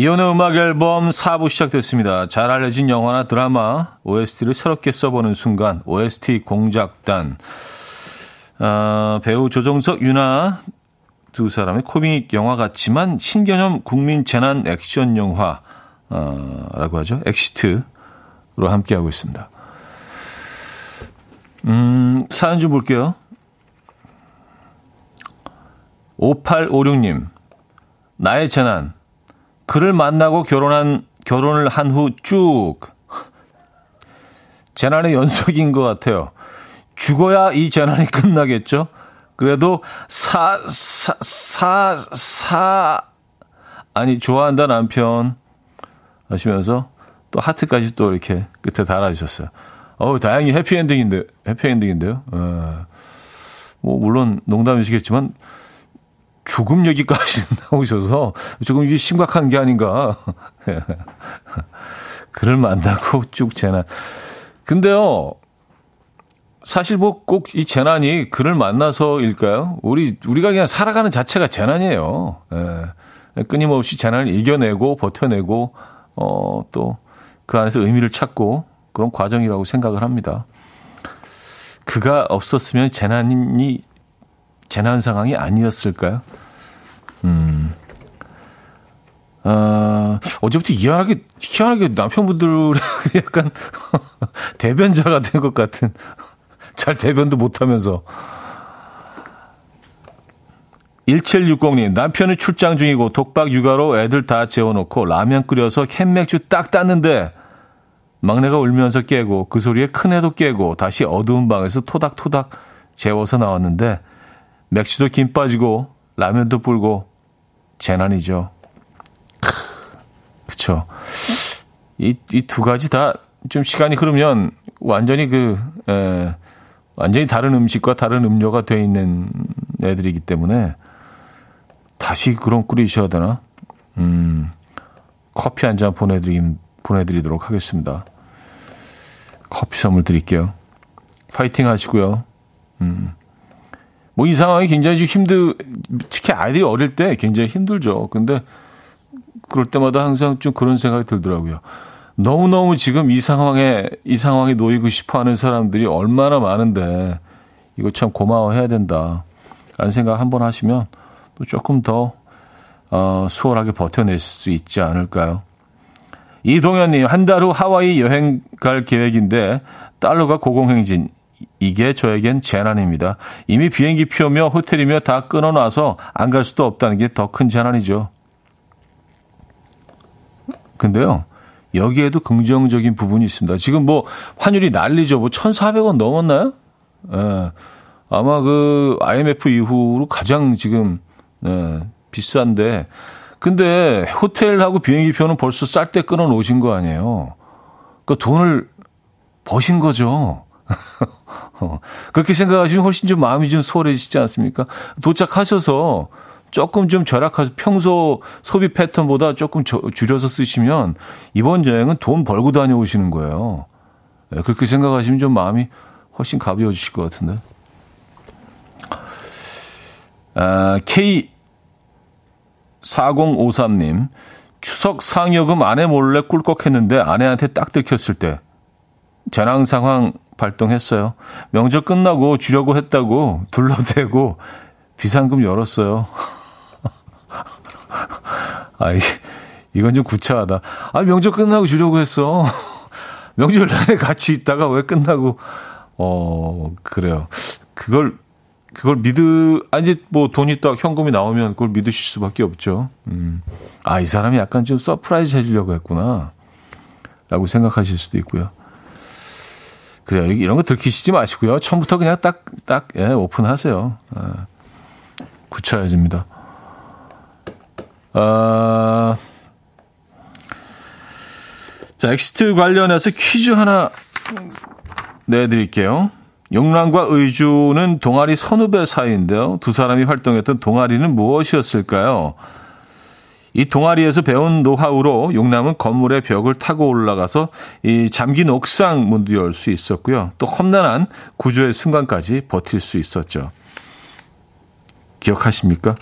이현우의 음악 앨범 4부 시작됐습니다. 잘 알려진 영화나 드라마 OST를 새롭게 써보는 순간 OST 공작단 어, 배우 조정석, 윤아 두 사람의 코믹 영화 같지만 신개념 국민 재난 액션 영화라고 어, 하죠. 엑시트로 함께하고 있습니다. 음, 사연 좀 볼게요. 5856님, 나의 재난. 그를 만나고 결혼한, 결혼을 한 후 쭉. 재난의 연속인 것 같아요. 죽어야 이 재난이 끝나겠죠? 그래도 사, 사, 사, 사, 아니, 좋아한다 남편. 하시면서 또 하트까지 또 이렇게 끝에 달아주셨어요. 어우, 다행히 해피엔딩인데, 해피엔딩인데요. 어, 뭐, 물론 농담이시겠지만, 죽음 얘기까지 나오셔서 조금 이게 심각한 게 아닌가. 그를 만나고 쭉 재난. 근데요, 사실 뭐 꼭 이 재난이 그를 만나서일까요? 우리, 우리가 그냥 살아가는 자체가 재난이에요. 예. 끊임없이 재난을 이겨내고 버텨내고, 어, 또 그 안에서 의미를 찾고 그런 과정이라고 생각을 합니다. 그가 없었으면 재난이, 재난 상황이 아니었을까요? 음. 아, 어제부터 희한하게, 희한하게 남편분들 약간 대변자가 된 것 같은. 잘 대변도 못하면서. 1760님, 남편은 출장 중이고 독박 육아로 애들 다 재워놓고 라면 끓여서 캔맥주 딱 땄는데 막내가 울면서 깨고 그 소리에 큰애도 깨고 다시 어두운 방에서 토닥토닥 재워서 나왔는데 맥주도 김 빠지고 라면도 불고 재난이죠. 그쵸. 이, 이 두 가지 다 좀 시간이 흐르면 완전히 그, 에, 완전히 다른 음식과 다른 음료가 돼 있는 애들이기 때문에 다시 그런 끓이셔야 되나? 음, 커피 한 잔 보내드리, 보내드리도록 하겠습니다. 커피 선물 드릴게요. 파이팅 하시고요. 음. 뭐 이 상황이 굉장히 좀 힘들, 특히 아이들이 어릴 때 굉장히 힘들죠. 근데 그럴 때마다 항상 좀 그런 생각이 들더라고요. 너무너무 지금 이 상황에, 이 상황에 놓이고 싶어 하는 사람들이 얼마나 많은데, 이거 참 고마워해야 된다. 라는 생각 한번 하시면 또 조금 더, 어, 수월하게 버텨낼 수 있지 않을까요? 이동현님, 한 달 후 하와이 여행 갈 계획인데, 딸러가 고공행진. 이게 저에겐 재난입니다. 이미 비행기 표며 호텔이며 다 끊어놔서 안 갈 수도 없다는 게 더 큰 재난이죠. 근데요, 여기에도 긍정적인 부분이 있습니다. 지금 뭐 환율이 난리죠. 뭐 1,400원 넘었나요? 예. 아마 그 IMF 이후로 가장 지금 예, 비싼데 근데 호텔하고 비행기 표는 벌써 쌀 때 끊어 놓으신 거 아니에요. 그 돈을 버신 거죠. 그렇게 생각하시면 훨씬 좀 마음이 좀 소홀해지지 않습니까? 도착하셔서 조금 좀 절약해서 평소 소비 패턴보다 조금 저, 줄여서 쓰시면 이번 여행은 돈 벌고 다녀오시는 거예요. 네, 그렇게 생각하시면 좀 마음이 훨씬 가벼워지실 것 같은데. 아, K4053님, 추석 상여금 아내 몰래 꿀꺽했는데 아내한테 딱 들켰을 때 재난 상황 발동했어요. 명절 끝나고 주려고 했다고 둘러대고 비상금 열었어요. 아, 이건 좀 구차하다. 아, 명절 끝나고 주려고 했어. 명절 내내 같이 있다가 왜 끝나고, 어, 그래요. 그걸, 그걸 믿으, 아니, 뭐 돈이 딱 현금이 나오면 그걸 믿으실 수밖에 없죠. 음. 아, 이 사람이 약간 좀 surprise 해주려고 했구나. 라고 생각하실 수도 있고요. 그래요. 이런 거 들키시지 마시고요. 처음부터 그냥 딱, 딱, 예, 오픈하세요. 예. 구차해집니다. 어, 자, 엑시트 관련해서 퀴즈 하나 내드릴게요. 용남과 의주는 동아리 선후배 사이인데요. 두 사람이 활동했던 동아리는 무엇이었을까요? 이 동아리에서 배운 노하우로 용남은 건물의 벽을 타고 올라가서 이 잠긴 옥상 문도 열 수 있었고요. 또 험난한 구조의 순간까지 버틸 수 있었죠. 기억하십니까?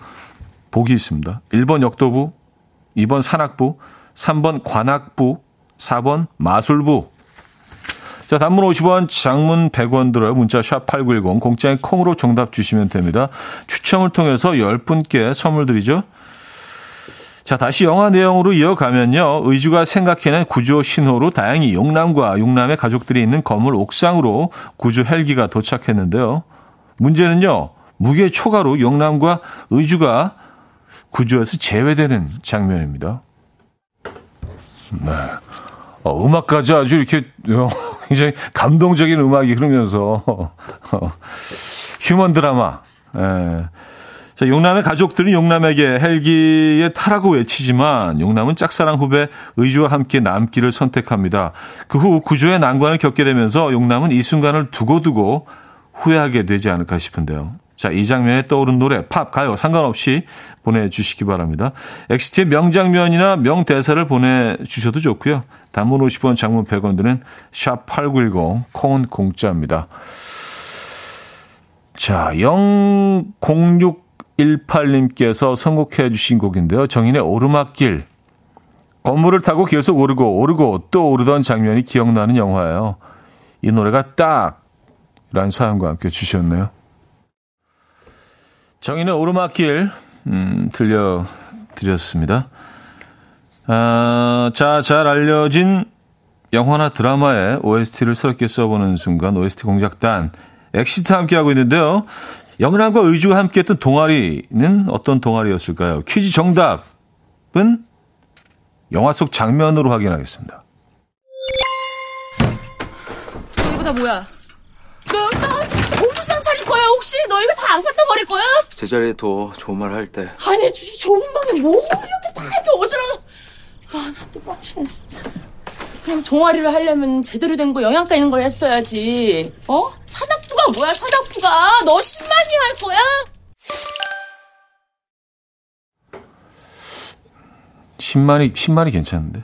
보기 있습니다. 1번 역도부, 2번 산악부, 3번 관악부, 4번 마술부. 자, 단문 50원, 장문 100원 들어요. 문자 샵 8910, 공짜인 콩으로 정답 주시면 됩니다. 추첨을 통해서 10분께 선물 드리죠. 자, 다시 영화 내용으로 이어가면요. 의주가 생각해낸 구조 신호로 다행히 용남과 용남의 가족들이 있는 건물 옥상으로 구조 헬기가 도착했는데요. 문제는요. 무게 초과로 용남과 의주가 구조에서 제외되는 장면입니다. 네. 어, 음악까지 아주 이렇게 어, 굉장히 감동적인 음악이 흐르면서 어, 휴먼 드라마. 예. 자, 용남의 가족들은 용남에게 헬기에 타라고 외치지만 용남은 짝사랑 후배 의주와 함께 남기를 선택합니다. 그 후 구조의 난관을 겪게 되면서 용남은 이 순간을 두고두고 후회하게 되지 않을까 싶은데요. 자, 이 장면에 떠오른 노래, 팝, 가요 상관없이 보내주시기 바랍니다. 엑시트의 명장면이나 명대사를 보내주셔도 좋고요. 단문 50원, 장문 100원 드는 샵8910, 콩은 공짜입니다. 자, 00618님께서 선곡해 주신 곡인데요. 정인의 오르막길. 건물을 타고 계속 오르고 오르고 또 오르던 장면이 기억나는 영화예요. 이 노래가 딱! 라는 사연과 함께 주셨네요. 정인의 오르막길, 음, 들려드렸습니다. 아, 자, 잘 알려진 영화나 드라마의 OST를 새롭게 써보는 순간 OST 공작단 엑시트 함께하고 있는데요. 용남과 의주가 함께했던 동아리는 어떤 동아리였을까요? 퀴즈 정답은 영화 속 장면으로 확인하겠습니다. 이거 다 뭐야? 너 나, 오주상 차릴 거야 혹시? 너 이거 다 안 갖다 버릴 거야? 제자리에 둬 좋은 말 할 때. 아니 주지 좋은 방에 뭐 이렇게 다 이렇게 어지러워 아나 또 빡치네 진짜 그냥 동아리를 하려면 제대로 된 거 영양가 있는 걸 했어야지 어? 산악부가 뭐야 산악부가 너 10만이 할 거야? 10만이, 10만이 괜찮은데.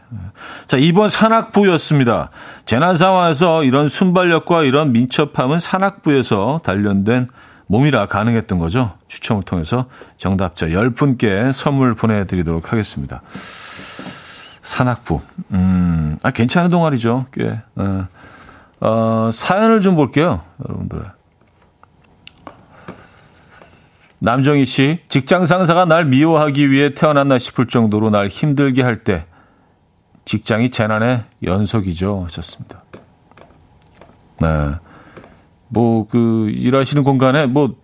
자, 2번 산악부였습니다. 재난 상황에서 이런 순발력과 이런 민첩함은 산악부에서 단련된 몸이라 가능했던 거죠. 추첨을 통해서 정답자 10분께 선물 보내드리도록 하겠습니다. 산악부. 음, 아, 괜찮은 동아리죠. 꽤. 어, 어, 사연을 좀 볼게요. 여러분들. 남정희 씨, 직장 상사가 날 미워하기 위해 태어났나 싶을 정도로 날 힘들게 할 때, 직장이 재난의 연속이죠. 하셨습니다. 네. 뭐, 그, 일하시는 공간에 뭐,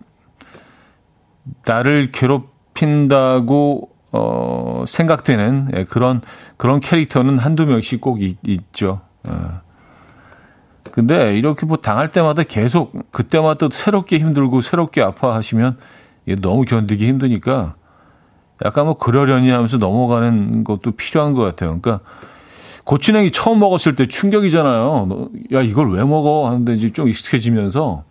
나를 괴롭힌다고, 어, 생각되는 예, 그런, 그런 캐릭터는 한두 명씩 꼭 있, 죠 어. 근데 이렇게 뭐 당할 때마다 계속 그때마다 새롭게 힘들고 새롭게 아파하시면 이게 너무 견디기 힘드니까 약간 뭐 그러려니 하면서 넘어가는 것도 필요한 것 같아요. 그러니까 고추냉이 처음 먹었을 때 충격이잖아요. 야 이걸 왜 먹어 하는데 이제 좀 익숙해지면서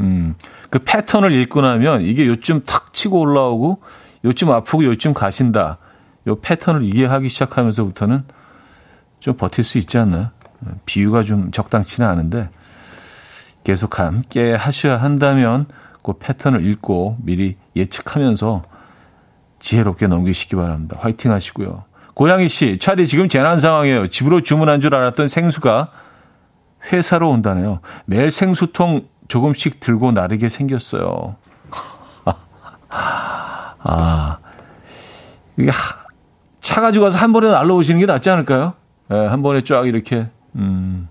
음, 그 패턴을 읽고 나면 이게 요쯤 탁 치고 올라오고 요쯤 아프고 요쯤 가신다. 요 패턴을 이해하기 시작하면서부터는 좀 버틸 수 있지 않나요? 비유가 좀 적당치는 않은데 계속 함께 하셔야 한다면 그 패턴을 읽고 미리 예측하면서 지혜롭게 넘기시기 바랍니다. 화이팅 하시고요. 고양이 씨, 차디 지금 재난 상황이에요. 집으로 주문한 줄 알았던 생수가 회사로 온다네요. 매일 생수통 조금씩 들고 나르게 생겼어요. 아, 이게 차 가지고 가서 한 번에 날라오시는 게 낫지 않을까요? 네, 한 번에 쫙 이렇게. 음.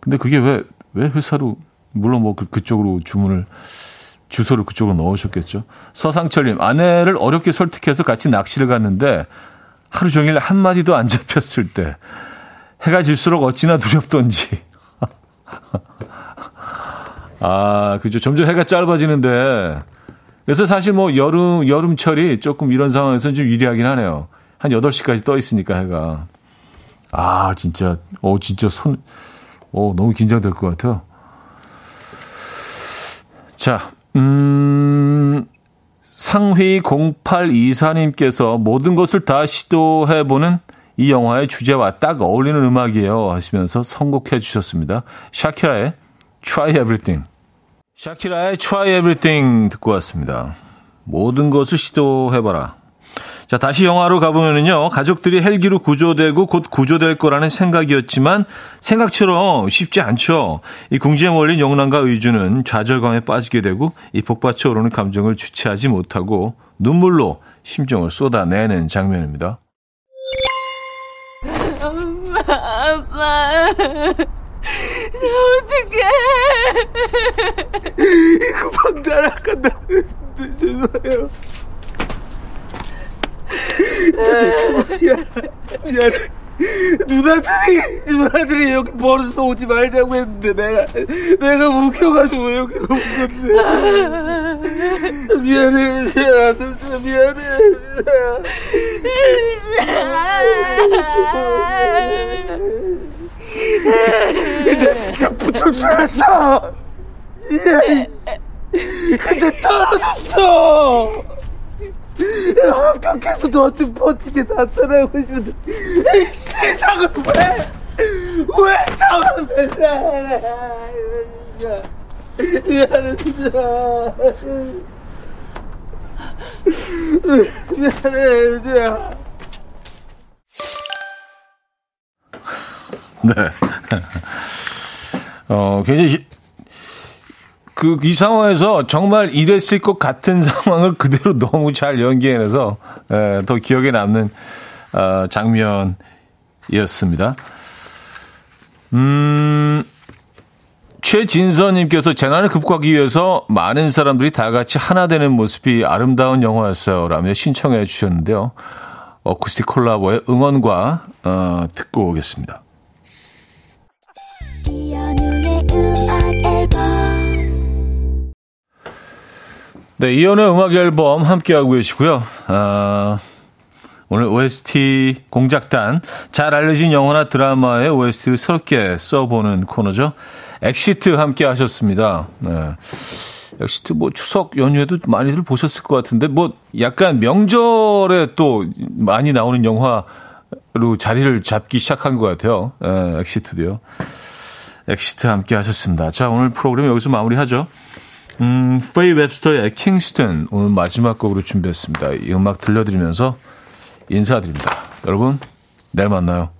근데 그게 왜, 왜 회사로, 물론 뭐 그, 그쪽으로 주문을 주소를 그쪽으로 넣으셨겠죠. 서상철님, 아내를 어렵게 설득해서 같이 낚시를 갔는데 하루 종일 한마디도 안 잡혔을 때 해가 질수록 어찌나 두렵던지. 아, 그죠. 점점 해가 짧아지는데. 그래서 사실 뭐 여름, 여름철이 조금 이런 상황에서는 좀 유리하긴 하네요. 한 8시까지 떠 있으니까 해가. 아, 진짜, 어, 진짜 손, 오, 너무 긴장될 것 같아요. 자, 음, 상휘 0824님께서 모든 것을 다 시도해보는 이 영화의 주제와 딱 어울리는 음악이에요 하시면서 선곡해 주셨습니다. 샤키라의 Try Everything. 샤키라의 Try Everything 듣고 왔습니다. 모든 것을 시도해봐라. 자, 다시 영화로 가보면은요, 가족들이 헬기로 구조되고 곧 구조될 거라는 생각이었지만, 생각처럼 쉽지 않죠. 이 궁지에 몰린 영란과 의주는 좌절감에 빠지게 되고, 이 복받쳐 오르는 감정을 주체하지 못하고, 눈물로 심정을 쏟아내는 장면입니다. 엄마, 아빠. 나 어떡해. 금방 날아간다고 했는데 죄송해요. 미안, 미안해. 누나들이, 누나들이 여기 버릇서 오지 말자고 했는데 내가, 내가 웃겨가지고 여기로 온 건데. 미안해, 진짜, 진짜 미안해. 나 진짜 붙을 줄 알았어. 예. 근데 떨어졌어. 합격해서 너한테 멋지게 나타나고 싶은데 이 세상은 왜? 왜 나만 맨날 미안해 진짜 미안해 유주야 네. 어, 굉장히 그, 이 상황에서 정말 이랬을 것 같은 상황을 그대로 너무 잘 연기해내서, 에, 더 기억에 남는, 어, 장면이었습니다. 음, 최진서님께서 재난을 극복하기 위해서 많은 사람들이 다 같이 하나 되는 모습이 아름다운 영화였어요. 라며 신청해 주셨는데요. 어쿠스틱 콜라보의 응원가, 어, 듣고 오겠습니다. 네, 이현우의 음악 앨범 함께하고 계시고요. 아, 오늘 OST 공작단, 잘 알려진 영화나 드라마의 OST를 새롭게 써보는 코너죠. 엑시트 함께 하셨습니다. 네. 엑시트 뭐 추석 연휴에도 많이들 보셨을 것 같은데, 뭐 약간 명절에 또 많이 나오는 영화로 자리를 잡기 시작한 것 같아요. 네, 엑시트도요. 엑시트 함께 하셨습니다. 자, 오늘 프로그램 여기서 마무리하죠. 음, 페이 웹스터의 킹스턴 오늘 마지막 곡으로 준비했습니다. 이 음악 들려드리면서 인사드립니다. 여러분, 내일 만나요.